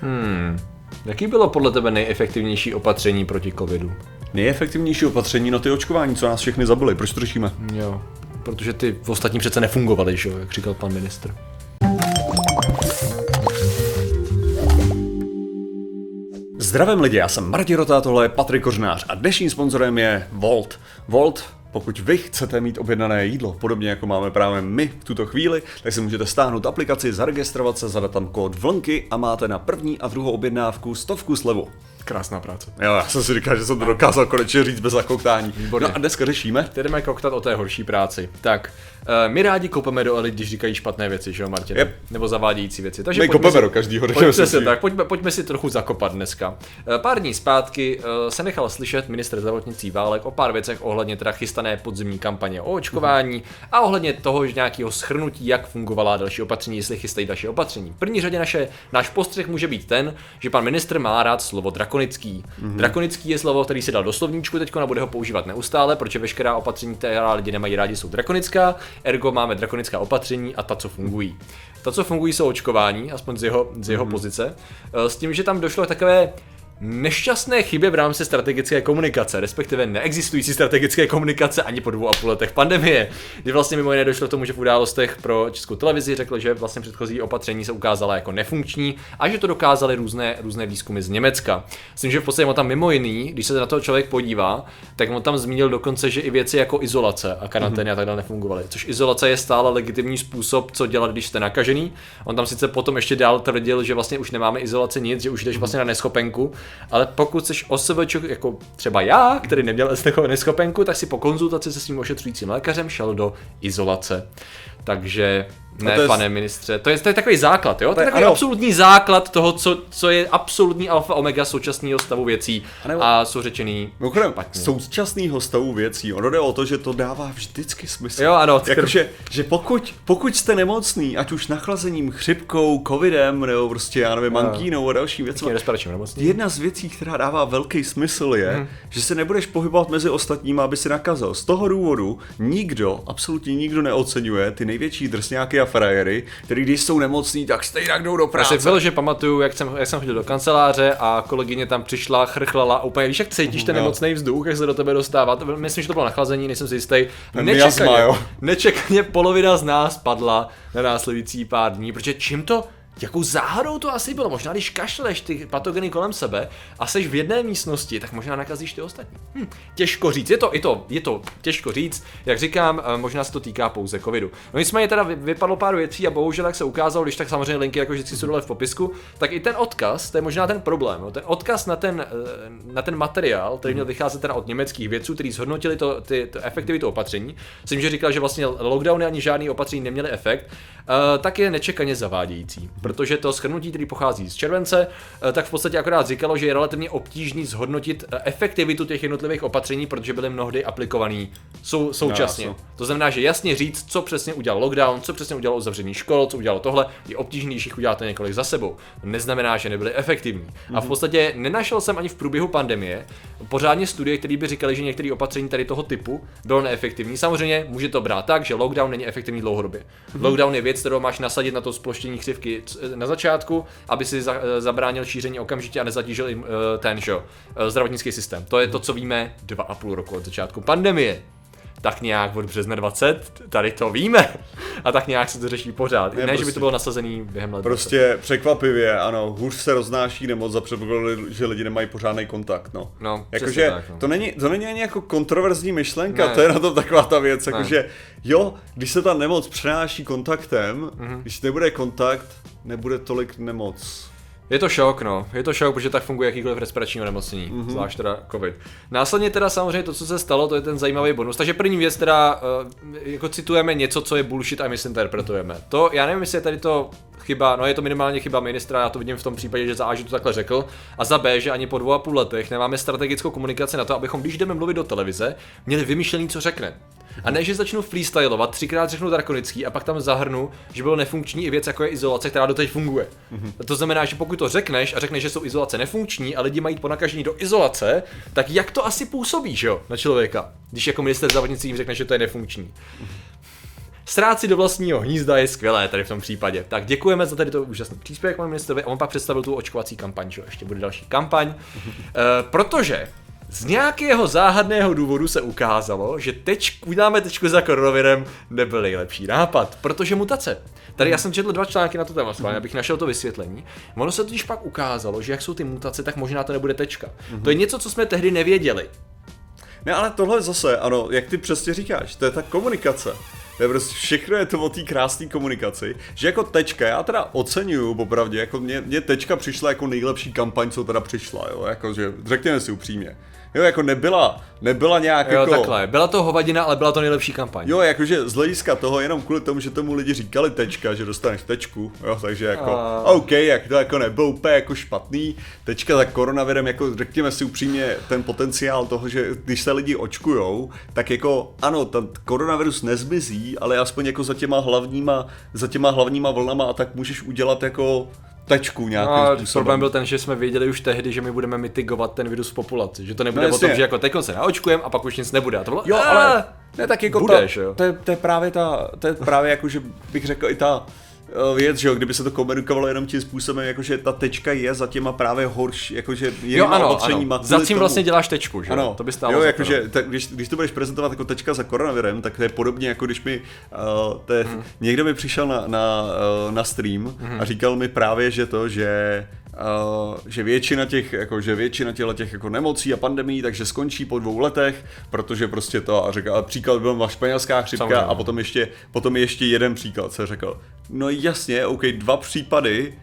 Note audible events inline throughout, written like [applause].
Hmm. Jaký bylo podle tebe nejefektivnější opatření proti covidu? Nejefektivnější opatření, no ty očkování, co nás všechny zabili, proč to řešíme? Jo, protože ty ostatní přece nefungovaly, že jo, jak říkal pan ministr. Zdravím lidi, já jsem Martin Rota, tohle je Patrik Kořnář a dnešním sponzorem je Volt. Volt pokud vy chcete mít objednané jídlo, podobně jako máme právě my v tuto chvíli, tak si můžete stáhnout aplikaci, zaregistrovat se, zadat tam kód vlnky a máte na první a druhou objednávku stovku slevu. Krásná práce. Jo, já jsem si říkal, že jsem to dokázal konečně říct bez zakoktání. Výborně. No a dneska řešíme. Teď jdeme koktat o té horší práci. Tak, uh, my rádi kopeme do elit, když říkají špatné věci, že jo, Martin? Yep. Nebo zavádějící věci. Takže My pojďme kopeme si- do každýho, Pojď, řekněme si přesně tím. tak, pojďme, pojďme si trochu zakopat dneska. Eh, Pár dní zpátky eh, se nechal slyšet minister zdravotnictví Válek o pár věcech ohledně teda chystané podzimní kampaně o očkování a ohledně toho, že nějakého schrnutí, jak fungovala další opatření, jestli chystají další opatření. V první řadě naše, náš postřeh může být ten, že pan ministr má rád slovo drakonický. Drakonický je slovo, který si dal do slovníčku teď a bude ho používat neustále, protože veškerá opatření, která lidi nemají rádi, jsou drakonická, ergo máme drakonická opatření a ta, co fungují. Ta, co fungují, jsou očkování, aspoň z jeho, z jeho pozice, Eh, s tím, že tam došlo k takové nešťastné chybě v rámci strategické komunikace, respektive neexistující strategické komunikace ani po dvou a půl letech pandemie, kdy vlastně mimo jiné došlo k tomu, že v událostech pro českou televizi řekl, že vlastně předchozí opatření se ukázala jako nefunkční a že to dokázaly různé, různé výzkumy z Německa. S tím, že v podstatě on tam mimo jiný, když se na to člověk podívá, tak on tam zmínil dokonce, že i věci jako izolace a karantény a tak dále nefungovaly. Což izolace je stále legitimní způsob, co dělat, když jste nakažený. On tam sice potom ještě dál tvrdil, že vlastně už nemáme izolaci nic, že už jdeš vlastně na neschopenku, ale pokud jsi OSVČ, jako třeba já, který neměl neschopenku, tak si po konzultaci se svým ošetřujícím lékařem šel do izolace. Takže ne, to je- pane ministře, to je, to je takový základ, jo? To je takový ano. absolutní základ toho, co, co je absolutní alfa omega současného stavu věcí A nebo- a jsou řečený Mimochodem, špatně. současného stavu věcí, ono jde o to, že to dává vždycky smysl. Jo, ano, Jakože, že pokud, pokud jste nemocný, ať už nachlazením, chřipkou, covidem, nebo prostě, já nevím, angínou a respiračním nemocný. Jedna z věcí, která dává velký smysl, je, hmm. že se nebudeš pohybovat mezi ostatními, aby si nakazil. Z toho důvodu nikdo, absolutně nikdo neocenuje ty největší drsňáky a frajery, který když jsou nemocní, tak stejně jdou do Já si práce. že pamatuju, jak jsem, jak jsem chodil do kanceláře a kolegyně tam přišla, chrchlala úplně, víš, jak cítíš ten nemocný vzduch, jak se do tebe dostává. To, myslím, že to bylo nachlazení, nejsem si jistý. jo. nečekaně polovina z nás padla na následující pár dní, protože čím to Jakou záhadou to asi bylo? Možná když kašleš ty patogeny kolem sebe a seš v jedné místnosti, tak možná nakazíš ty ostatní. Hm, těžko říct, je to, je, to, je to těžko říct, jak říkám, eh, možná se to týká pouze covidu. No nicméně teda vy- vypadlo pár věcí a bohužel jak se ukázalo, když tak samozřejmě linky jako vždycky jsou dole v popisku, tak i ten odkaz, to je možná ten problém, no, ten odkaz na ten, eh, na ten materiál, který měl vycházet teda od německých vědců, kteří zhodnotili to, ty, to efektivitu opatření, s tím, že říkal, že vlastně lockdowny ani žádný opatření neměly efekt, eh, tak je nečekaně zavádějící, protože to schrnutí, který pochází z července, eh, tak v podstatě akorát říkalo, že je relativně obtížný zhodnotit eh, efektivitu těch jednotlivých opatření, protože byly mnohdy aplikovaný sou, současně. No, To znamená, že jasně říct, co přesně udělal lockdown, co přesně udělalo uzavření škol, co udělalo tohle, je obtížný, když jich uděláte několik za sebou. Neznamená, že nebyly efektivní. A v podstatě nenašel jsem ani v průběhu pandemie pořádně studie, které by říkali, že některé opatření tady toho typu bylo neefektivní. Samozřejmě může to brát tak, že lockdown není efektivní dlouhodobě. Lockdown je věc, kterou máš nasadit na to sploštění křivky na začátku, aby si za, zabránil šíření okamžitě a nezatížil jim eh, ten, že eh, zdravotnický systém. To je to, co víme dva a půl roku od začátku pandemie tak nějak od března 20, tady to víme. A tak nějak se to řeší pořád. Ne, Ne, ne že by prostě- to bylo nasazený během let. Prostě překvapivě, ano, hůř se roznáší nemoc za předpokladu, že lidi nemají pořádný kontakt, no. No, jakože no. to, není, to není ani jako kontroverzní myšlenka, Ne. to je na to taková ta věc, jakože jo, když se ta nemoc přenáší kontaktem, Mhm. když nebude kontakt, nebude tolik nemoc. Je to šok, no. Je to šok, protože tak funguje jakýkoliv respirační onemocnění, Mhm. mm-hmm. zvlášť teda COVID. Následně teda samozřejmě to, co se stalo, to je ten zajímavý bonus. Takže první věc teda, uh, jako citujeme něco, co je bullshit a misinterpretujeme. To, já nevím, jestli je tady to chyba, no je to minimálně chyba ministra, já to vidím v tom případě, že za A, že to takhle řekl, a za B, že ani po dvou a půl letech nemáme strategickou komunikaci na to, abychom, když jdeme mluvit do televize, měli vymyšlený, co řekne. A ne, že začnu freestylovat, třikrát řeknu drakonický a pak tam zahrnu, že bylo nefunkční i věc, jako je izolace, která doteď funguje. Mm-hmm. To znamená, že pokud to řekneš a řekneš, že jsou izolace nefunkční a lidi mají po nakažení do izolace, tak jak to asi působí, že jo, na člověka, když jako minister zdravotnictví jim řekne, že to je nefunkční. Ztráci do vlastního hnízda je skvělé tady v tom případě. Tak děkujeme za tady to úžasný příspěvek panu ministrovi a on pak představil tu očkovací kampaň, že ještě bude další kampaň, uh, protože z nějakého záhadného důvodu se ukázalo, že teď uděláme tečku za koronavirem nebyl nejlepší nápad, protože mutace. Tady já jsem četl dva články na to téma, schválně, abych našel to vysvětlení. Ono se totiž pak ukázalo, že jak jsou ty mutace, tak možná to nebude tečka. Mm-hmm. To je něco, co jsme tehdy nevěděli. Ne, ale tohle zase, ano, jak ty přesně říkáš, to je ta komunikace. Je prostě všechno je to o té krásné komunikaci, že jako tečka, já teda oceňuju popravdě, jako mě, mě tečka přišla jako nejlepší kampaň, co teda přišla, jo, jako že řekněme si upřímně. Jo, jako nebyla, nebyla nějak jo, jako... takhle, byla to hovadina, ale byla to nejlepší kampaň. Jo, jakože z hlediska toho, jenom kvůli tomu, že tomu lidi říkali tečka, že dostaneš tečku, jo, takže jako, a... OK, jak to jako nebylo úplně jako špatný, tečka za koronavirem, jako řekněme si upřímně, ten potenciál toho, že když se lidi očkujou, tak jako ano, ten koronavirus nezmizí, ale aspoň jako za těma hlavníma, za těma hlavníma vlnama a tak můžeš udělat jako tečku nějakým no, způsobem. Problém byl ten, že jsme věděli už tehdy, že my budeme mitigovat ten virus v populaci. Že to nebude no, o tom, že jako teď se naočkujeme a pak už nic nebude. A to bylo, jo, ale ne, tak jako budeš, to, jo. To, je, to, je, právě ta, to je právě jako, že bych řekl i ta, věc, že jo, kdyby se to komunikovalo jenom tím způsobem, jakože ta tečka je za těma právě horší, jakože jo, ano. Ano. Za tím vlastně děláš tečku, že ano. To by stálo jo, jakože, když, když to budeš prezentovat jako tečka za koronavirem, tak to je podobně jako když mi, uh, te, hmm. někdo mi přišel na, na, uh, na stream hmm. a říkal mi právě, že to, že Uh, že většina těch, jako, že většina těchto těch jako nemocí a pandemí, takže skončí po dvou letech, protože prostě to, a řekl, a příklad byl španělská chřipka Samozřejmě. a potom ještě, potom ještě jeden příklad se řekl. No jasně, OK, dva případy,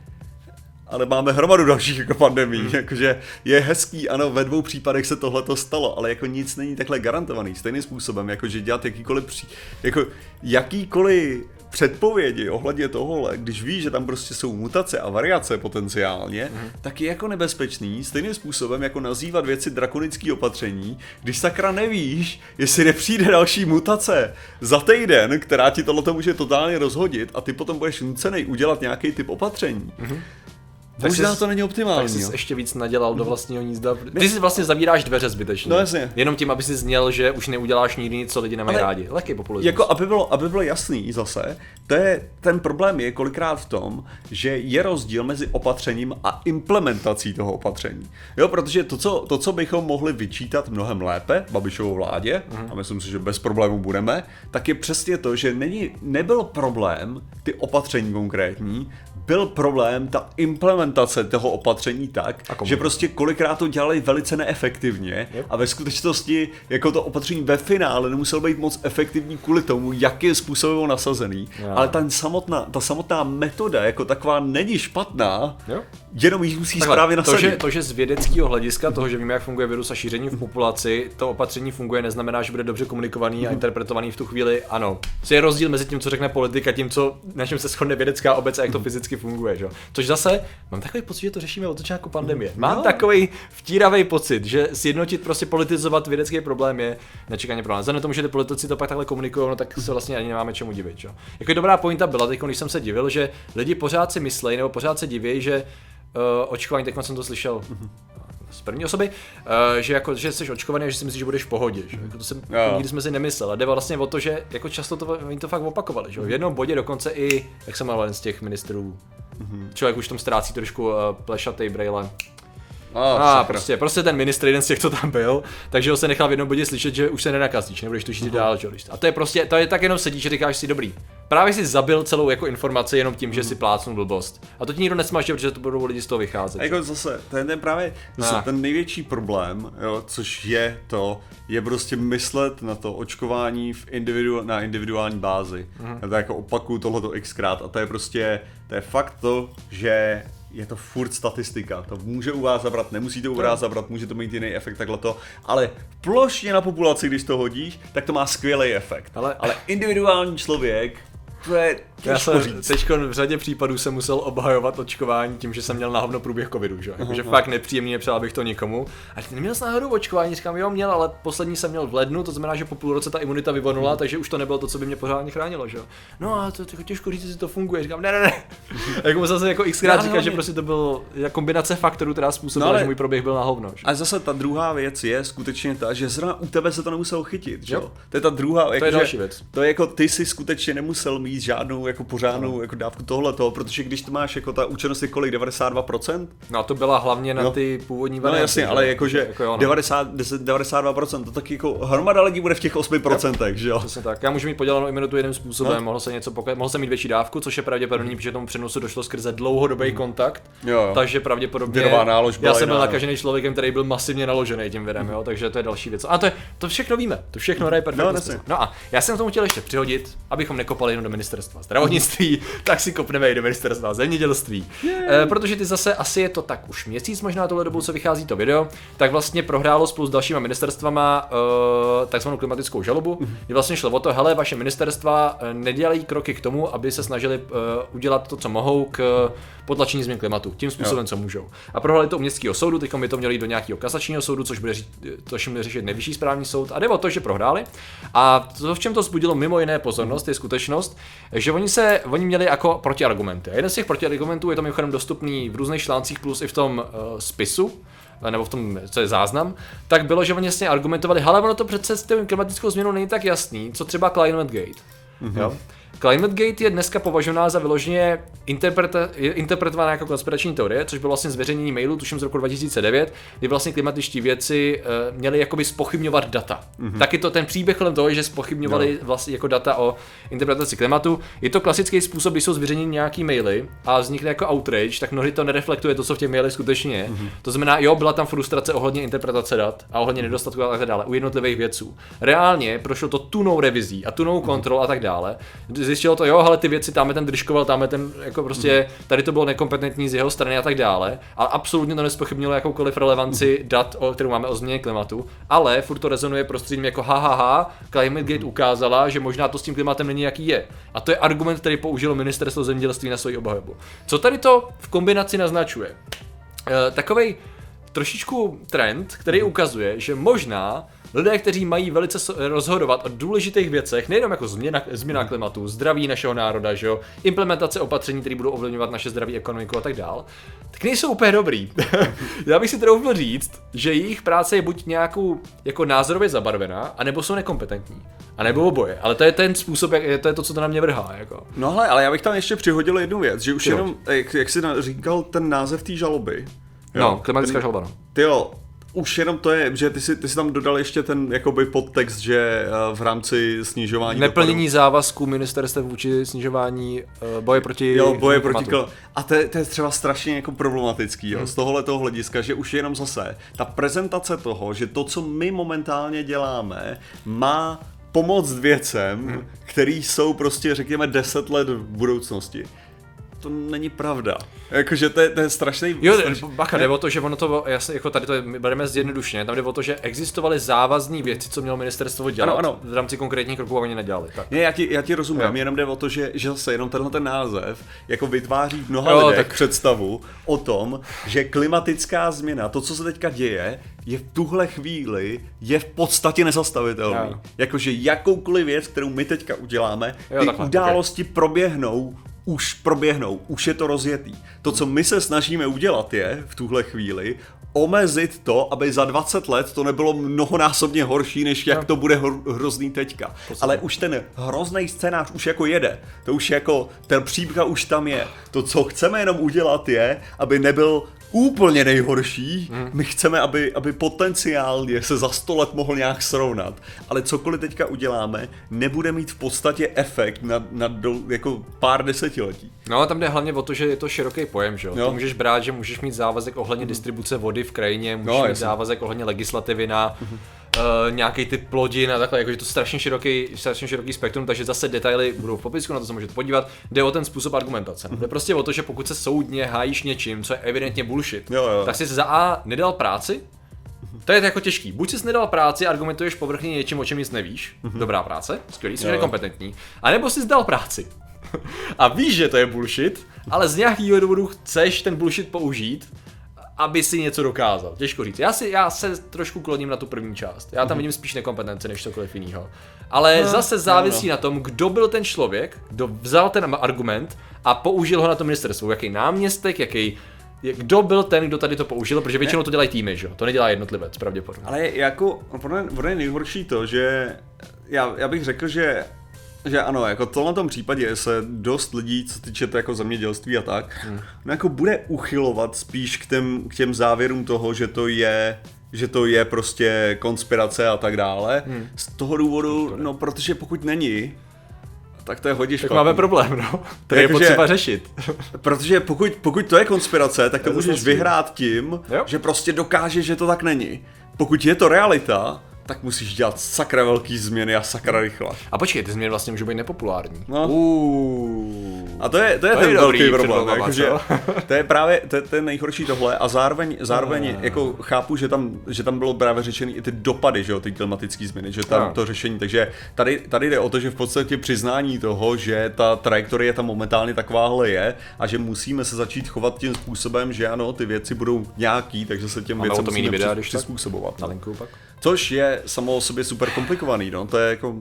ale máme hromadu dalších jako pandemí, hmm. jakože je hezký, ano, ve dvou případech se tohle to stalo, ale jako nic není takhle garantovaný, stejným způsobem, jakože dělat jakýkoliv, pří, jako jakýkoliv předpovědi ohledně tohohle, když víš, že tam prostě jsou mutace a variace potenciálně, mm. tak je jako nebezpečný stejným způsobem jako nazývat věci drakonický opatření, když sakra nevíš, jestli nepřijde další mutace za týden, která ti tohle může totálně rozhodit a ty potom budeš nucený udělat nějaký typ opatření. Mm. Tak Možná jsi, to není optimální. Tak jsi ještě víc nadělal do vlastního hnízda. Ty si vlastně zavíráš dveře zbytečně. No jasně. Jenom tím, aby si zněl, že už neuděláš nikdy nic, co lidi nemají rádi. Lehký populismus. Jako aby bylo, aby bylo jasný zase, to je, ten problém je kolikrát v tom, že je rozdíl mezi opatřením a implementací toho opatření. Jo, protože to, co, to, co bychom mohli vyčítat mnohem lépe Babišovou vládě, mm. a myslím si, že bez problémů budeme, tak je přesně to, že není, nebyl problém ty opatření konkrétní, byl problém ta implementace toho opatření tak, že prostě kolikrát to dělali velice neefektivně yep. a ve skutečnosti jako to opatření ve finále nemuselo být moc efektivní kvůli tomu, jak je způsobem nasazený, yeah. ale ta samotná, ta samotná metoda jako taková není špatná, yep. Jenom ji musí Takhle, správně nasadit. To že, to, že z vědeckého hlediska, toho, že víme, jak funguje virus a šíření v populaci, to opatření funguje, neznamená, že bude dobře komunikovaný a mhm. interpretovaný v tu chvíli. Ano. Co je rozdíl mezi tím, co řekne politika, tím, co, na čem se shodne vědecká obec a jak to fyzicky fyzicky funguje, že? Což zase, mám takový pocit, že to řešíme od začátku pandemie. Mám no. takový vtíravý pocit, že sjednotit, prostě politizovat vědecký problém je nečekaně problém. Vzhledem tomu, že ty politici to pak takhle komunikují, no, tak se vlastně ani nemáme čemu divit, že? Jako dobrá pointa byla, teď, když jsem se divil, že lidi pořád si myslí, nebo pořád se diví, že očkování, teď jsem to slyšel, z první osoby, uh, že, jako, že jsi očkovaný a že si myslíš, že budeš v pohodě. Že? Jako to jsem, jo. nikdy jsme si nemyslel. A jde vlastně o to, že jako často to, oni to fakt opakovali. Že? V jednom bodě dokonce i, jak jsem jmenoval z těch ministrů, mm-hmm. člověk už v tom ztrácí trošku uh, plešatý brejle. Oh, a prostě, prostě ten ministr, jeden z těch, co tam byl, takže ho se nechal v jednom bodě slyšet, že už se nenakazíš, nebudeš to šířit uh-huh. dál, že? A to je prostě, to je tak jenom sedíš, že říkáš si dobrý. Právě si zabil celou jako informaci jenom tím, že si plácnul blbost. A to ti nikdo nesmaže, protože to budou lidi z toho vycházet. Jako zase, ten, ten právě, zase, ten největší problém, jo, což je to, je prostě myslet na to očkování v individu, na individuální bázi. Mm. Já to jako opakuju tohleto xkrát a to je prostě, to je fakt to, že je to furt statistika. To může u vás zabrat, nemusí to u vás zabrat, může to mít jiný efekt, takhle to. Ale plošně na populaci, když to hodíš, tak to má skvělý efekt. Ale, ale individuální člověk to je Já těžko jsem říct. teď v řadě případů jsem musel obhajovat očkování tím, že jsem měl na hovno průběh covidu, že? Jakože fakt nepříjemný, nepřál bych to nikomu. A ty neměl jsi náhodou očkování, říkám, jo, měl, ale poslední jsem měl v lednu, to znamená, že po půl roce ta imunita vyvonula, takže už to nebylo to, co by mě pořádně chránilo, že? jo. No a to je jako těžko říct, jestli to funguje. Říkám, ne, ne, ne. jako musel jsem jako xkrát Já říkat, že prostě to byl kombinace faktorů, která způsobila, No ale- že můj proběh byl na hovno. Že? A zase ta druhá věc je skutečně ta, že zrovna u tebe se to nemuselo chytit, že Jo. To je ta druhá, jako, je že- další věc. To je jako ty si skutečně nemusel mít žádnou jako pořádnou jako dávku tohleto, protože když to máš jako ta účinnost je kolik, 92%? No a to byla hlavně na No. ty původní No varianty. jasně, že? ale jakože jako jo, no. 90, 10, 92%, to taky jako hromada lidí bude v těch 8%, že jo? Přesně tak. Já můžu mít podělanou imunitu jiným způsobem, No. no. mohl jsem něco pokle- mohl jsem mít větší dávku, což je pravděpodobný, protože tomu přenosu došlo skrze dlouhodobý kontakt. Jo, jo. Takže pravděpodobně. Nálož byla já jsem byl jiná, nakažený člověkem, který byl masivně naložený tím virem, jo, takže to je další věc. A to, je, to všechno víme, to všechno hraje No, perfektně. jasně. no a já jsem k tomu chtěl ještě přihodit, abychom nekopali jenom do ministerstva zdravotnictví, [laughs] tak si kopneme i do ministerstva zemědělství. E, protože ty zase asi je to tak už měsíc možná tohle dobou, co vychází to video, tak vlastně prohrálo spolu s dalšíma ministerstvama e, takzvanou klimatickou žalobu, kdy vlastně šlo o to, hele, vaše ministerstva eh, nedělají kroky k tomu, aby se snažili e, udělat to, co mohou k potlačení změn klimatu, tím způsobem, co můžou. A prohráli to u městského soudu, teď by to měli jít do nějakého kasačního soudu, což bude, ří, což bude řešit nejvyšší správní soud. A jde o to, že prohráli. A to, v čem to vzbudilo mimo jiné pozornost, je skutečnost, že oni se, oni měli jako protiargumenty. A jeden z těch protiargumentů je to mimochodem dostupný v různých článcích plus i v tom uh, spisu, nebo v tom, co je záznam, tak bylo, že oni jasně argumentovali, hele, ono to přece s tou klimatickou změnou není tak jasný, co třeba Climate Gate. Mm-hmm. Jo? Climate Gate je dneska považovaná za vyloženě interpreta- interpretovaná jako konspirační teorie, což bylo vlastně zveřejnění mailu, tuším z roku 2009, kdy vlastně klimatičtí věci uh, měli jakoby spochybňovat data. Mm-hmm. Taky to ten příběh kolem toho, že spochybňovali no. vlastně jako data o interpretaci klimatu. Je to klasický způsob, když jsou zveřejněny nějaký maily a vznikne jako outrage, tak mnohdy to nereflektuje to, co v těch mailech skutečně je. Mm-hmm. To znamená, jo, byla tam frustrace ohledně interpretace dat a ohledně nedostatku a tak dále u jednotlivých vědců. Reálně prošlo to tunou revizí a tunou kontrol a tak dále. Zjistilo to, jo, ale ty věci, tam ten držkoval, tam ten, jako prostě, tady to bylo nekompetentní z jeho strany a tak dále. Ale absolutně to nespochybnilo jakoukoliv relevanci dat, o kterou máme o změně klimatu. Ale furt to rezonuje prostředím jako ha, ha, ha, Climate Gate ukázala, že možná to s tím klimatem není jaký je. A to je argument, který použilo ministerstvo zemědělství na svoji obhajobu. Co tady to v kombinaci naznačuje? E, takovej trošičku trend, který ukazuje, že možná lidé, kteří mají velice rozhodovat o důležitých věcech, nejenom jako změna, změna klimatu, zdraví našeho národa, že jo, implementace opatření, které budou ovlivňovat naše zdraví, ekonomiku a tak dál, tak nejsou úplně dobrý. [laughs] Já bych si troufl říct, že jejich práce je buď nějakou jako názorově zabarvená, anebo jsou nekompetentní. A nebo oboje. Ale to je ten způsob, jak, to je to, co to na mě vrhá. Jako. No hele, ale já bych tam ještě přihodil jednu věc, že už Přihoď. jenom, jak, jak jsi říkal ten název té žaloby. No, klimatická žaloba. No. Ty jo, už jenom to je, že ty si, ty si tam dodal ještě ten jakoby podtext, že eh, v rámci snižování Neplnění závazků ministerstva vůči snižování uh, boje proti Jo, boje proti klimatu. kl... A to je, to je třeba strašně jako problematický, Hmm. jo, z tohohle toho hlediska, že už jenom zase ta prezentace toho, že to, co my momentálně děláme, má pomoct věcem, Hmm. které jsou prostě, řekněme, 10 let v budoucnosti. To není pravda. Jakože to je, to je strašný... Jo, straš... bacha, jde o to, že ono to, jasně, jako tady to je, my bereme zjednodušeně, tam jde o to, že existovaly závazné věci, co mělo ministerstvo dělat Ano, ano. v rámci konkrétních kroků a oni nedělali. Tak. Ne, já ti, já ti rozumím, Jo. jenom jde o to, že, že zase jenom tenhle ten název jako vytváří v mnoha Jo, lidech tak- představu o tom, že klimatická změna, to, co se teďka děje, je v tuhle chvíli je v podstatě nezastavitelný. Jakože jakoukoliv věc, kterou my teďka uděláme, Jo, ty takhle, události proběhnou už proběhnou, už je to rozjetý. To, co my se snažíme udělat, je v tuhle chvíli omezit to, aby za 20 let to nebylo mnohonásobně horší, než jak to bude hor- hrozný teďka. Ale už ten hrozný scénář už jako jede. To už jako, ten příběh už tam je. To, co chceme jenom udělat, je, aby nebyl úplně nejhorší. Hmm. My chceme, aby, aby potenciálně se za 100 let mohl nějak srovnat. Ale cokoliv teďka uděláme, nebude mít v podstatě efekt na, na do, jako pár desetiletí. No a tam jde hlavně o to, že je to široký pojem, že jo? Jo. Ty můžeš brát, že můžeš mít závazek ohledně distribuce vody v krajině, můžeš No, mít závazek ohledně legislativy na uh, nějaký typ plodin a takhle, jakože to strašně široký, strašně široký spektrum, takže zase detaily budou v popisku, na to se můžete podívat. Jde o ten způsob argumentace. Jde prostě o to, že pokud se soudně hájíš něčím, co je evidentně bullshit, Jo, jo. tak jsi za A nedal práci, to je jako těžký. Buď jsi nedal práci, argumentuješ povrchně něčím, o čem nic nevíš. Dobrá práce, skvělý, jsi nekompetentní. A nebo jsi zdal práci. [laughs] a víš, že to je bullshit, ale z nějakého důvodu chceš ten bullshit použít, aby si něco dokázal. Těžko říct. Já, si, já se trošku kloním na tu první část. Já tam vidím spíš nekompetence než cokoliv jiného. Ale No, zase závisí no, na tom, kdo byl ten člověk, kdo vzal ten argument a použil ho na to ministerstvo. Jaký náměstek, jaký kdo byl ten, kdo tady to použil, protože většinou to dělají týmy, že jo? To nedělá jednotlivec, pravděpodobně. Ale jako, ono je nejhorší to, že já, já bych řekl, že že ano, jako to na tom případě se dost lidí, co týče to jako zemědělství a tak, hmm. no jako bude uchylovat spíš k těm, k těm závěrům toho, že to je že to je prostě konspirace a tak dále. Hmm. Z toho důvodu, no protože pokud není, tak to je hodně Tak špatný. máme problém, no. To je potřeba řešit. Protože pokud, pokud to je konspirace, tak to to můžeš vyhrát tím, Jo. že prostě dokážeš, že to tak není. Pokud je to realita, tak musíš dělat sakra velký změny a sakra rychle. A počkej, ty změny vlastně můžou být nepopulární. No. Uuu. A to je, to je To ten je velký problém, jakože, co? to je právě to je ten nejhorší tohle a zároveň, zároveň jako chápu, že tam, že tam bylo právě řešený i ty dopady, že jo, ty klimatické změny, že tam Ano. to řešení, takže tady, tady jde o to, že v podstatě přiznání toho, že ta trajektorie tam momentálně takováhle je a že musíme se začít chovat tím způsobem, že ano, ty věci budou nějaký, takže se těm Máme věcem musíme videa, přizpůsobovat. Na linku pak. Což je samo o sobě super komplikovaný, no, to je jako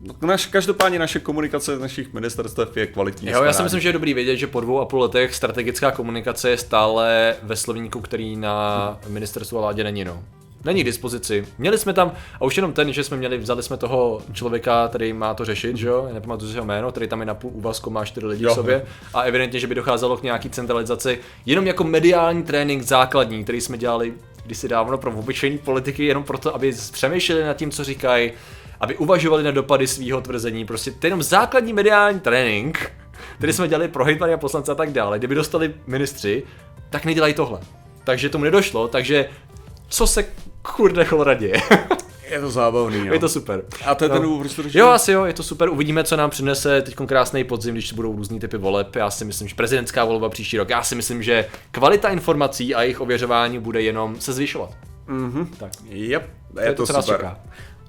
no, Naš, každopádně naše komunikace našich ministerstev je kvalitní. Jo, já si myslím, že je dobrý vědět, že po dvou a půl letech strategická komunikace je stále ve slovníku, který na ministerstvu a vládě není, no. Není k dispozici. Měli jsme tam, a už jenom ten, že jsme měli, vzali jsme toho člověka, který má to řešit, že jo, já nepamatuji si jeho jméno, který tam je na půl úvazku, má čtyři lidi Jo. v sobě a evidentně, že by docházelo k nějaký centralizaci, jenom jako mediální trénink základní, který jsme dělali kdysi dávno pro obyčejní politiky, jenom proto, aby přemýšleli nad tím, co říkají, aby uvažovali na dopady svého tvrzení, prostě to je jenom základní mediální trénink, který jsme dělali pro hejtmany a poslance a tak dále. Kdyby dostali ministři, tak nedělají tohle. Takže tomu nedošlo, takže co se kurde cholera děje? [laughs] Je to zábavný, no. je to super. A to je ten No. důvod, proč to řešíme? Jo, asi jo, je to super. Uvidíme, co nám přinese teď krásný podzim, když budou různý typy voleb. Já si myslím, že prezidentská volba příští rok. Já si myslím, že kvalita informací a jejich ověřování bude jenom se zvyšovat. Mhm. Tak. Yep, je je to, to, super. čeká.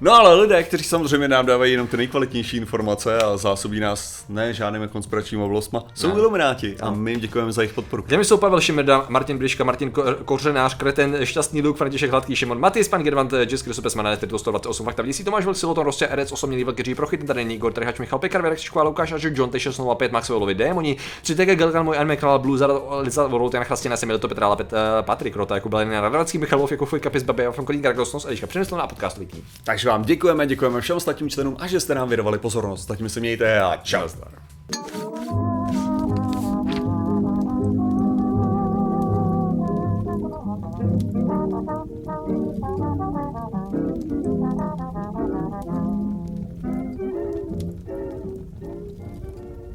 No ale lidé, kteří samozřejmě nám dávají jenom ty nejkvalitnější informace a zásobí nás ne žádnými konspiračními oblastma, jsou No. ilumináti a my jim děkujeme za jejich podporu. Těmi jsou Pavel Šimrda, Martin Bliška, Martin Ko- Kořenář, Kreten, Šťastný Luk, František Hladký, Šimon, Matis, Pan Gervant, Jess Krysopes, Mané, 128, Fakta Vdísí, Tomáš Vlk, Siloton, Rostě, Erec, Osobnělý Vlk, Jiří Prochyt, tady Nigor, Trhač, Michal Pekar, Verek, Škvála, Lukáš, Ažuk, John, T605, Maxwellovi, Démoni, 3 TG, Gelkan, můj Anime, Král, Blue, Zara, Liza, Vorot, Jan Chrastina, Semil, to Petra, Pet, eh, Patrik, Rota, Jakub Balený, Radovanský, Michalov, jako Fujka, Pis, Babe, Fankolín, Gargosnos, Eliška, Přemysl a podcastový tým. Takže vám děkujeme, děkujeme všem ostatním členům a že jste nám věnovali pozornost. Zatím se mějte a čau. Nazdar.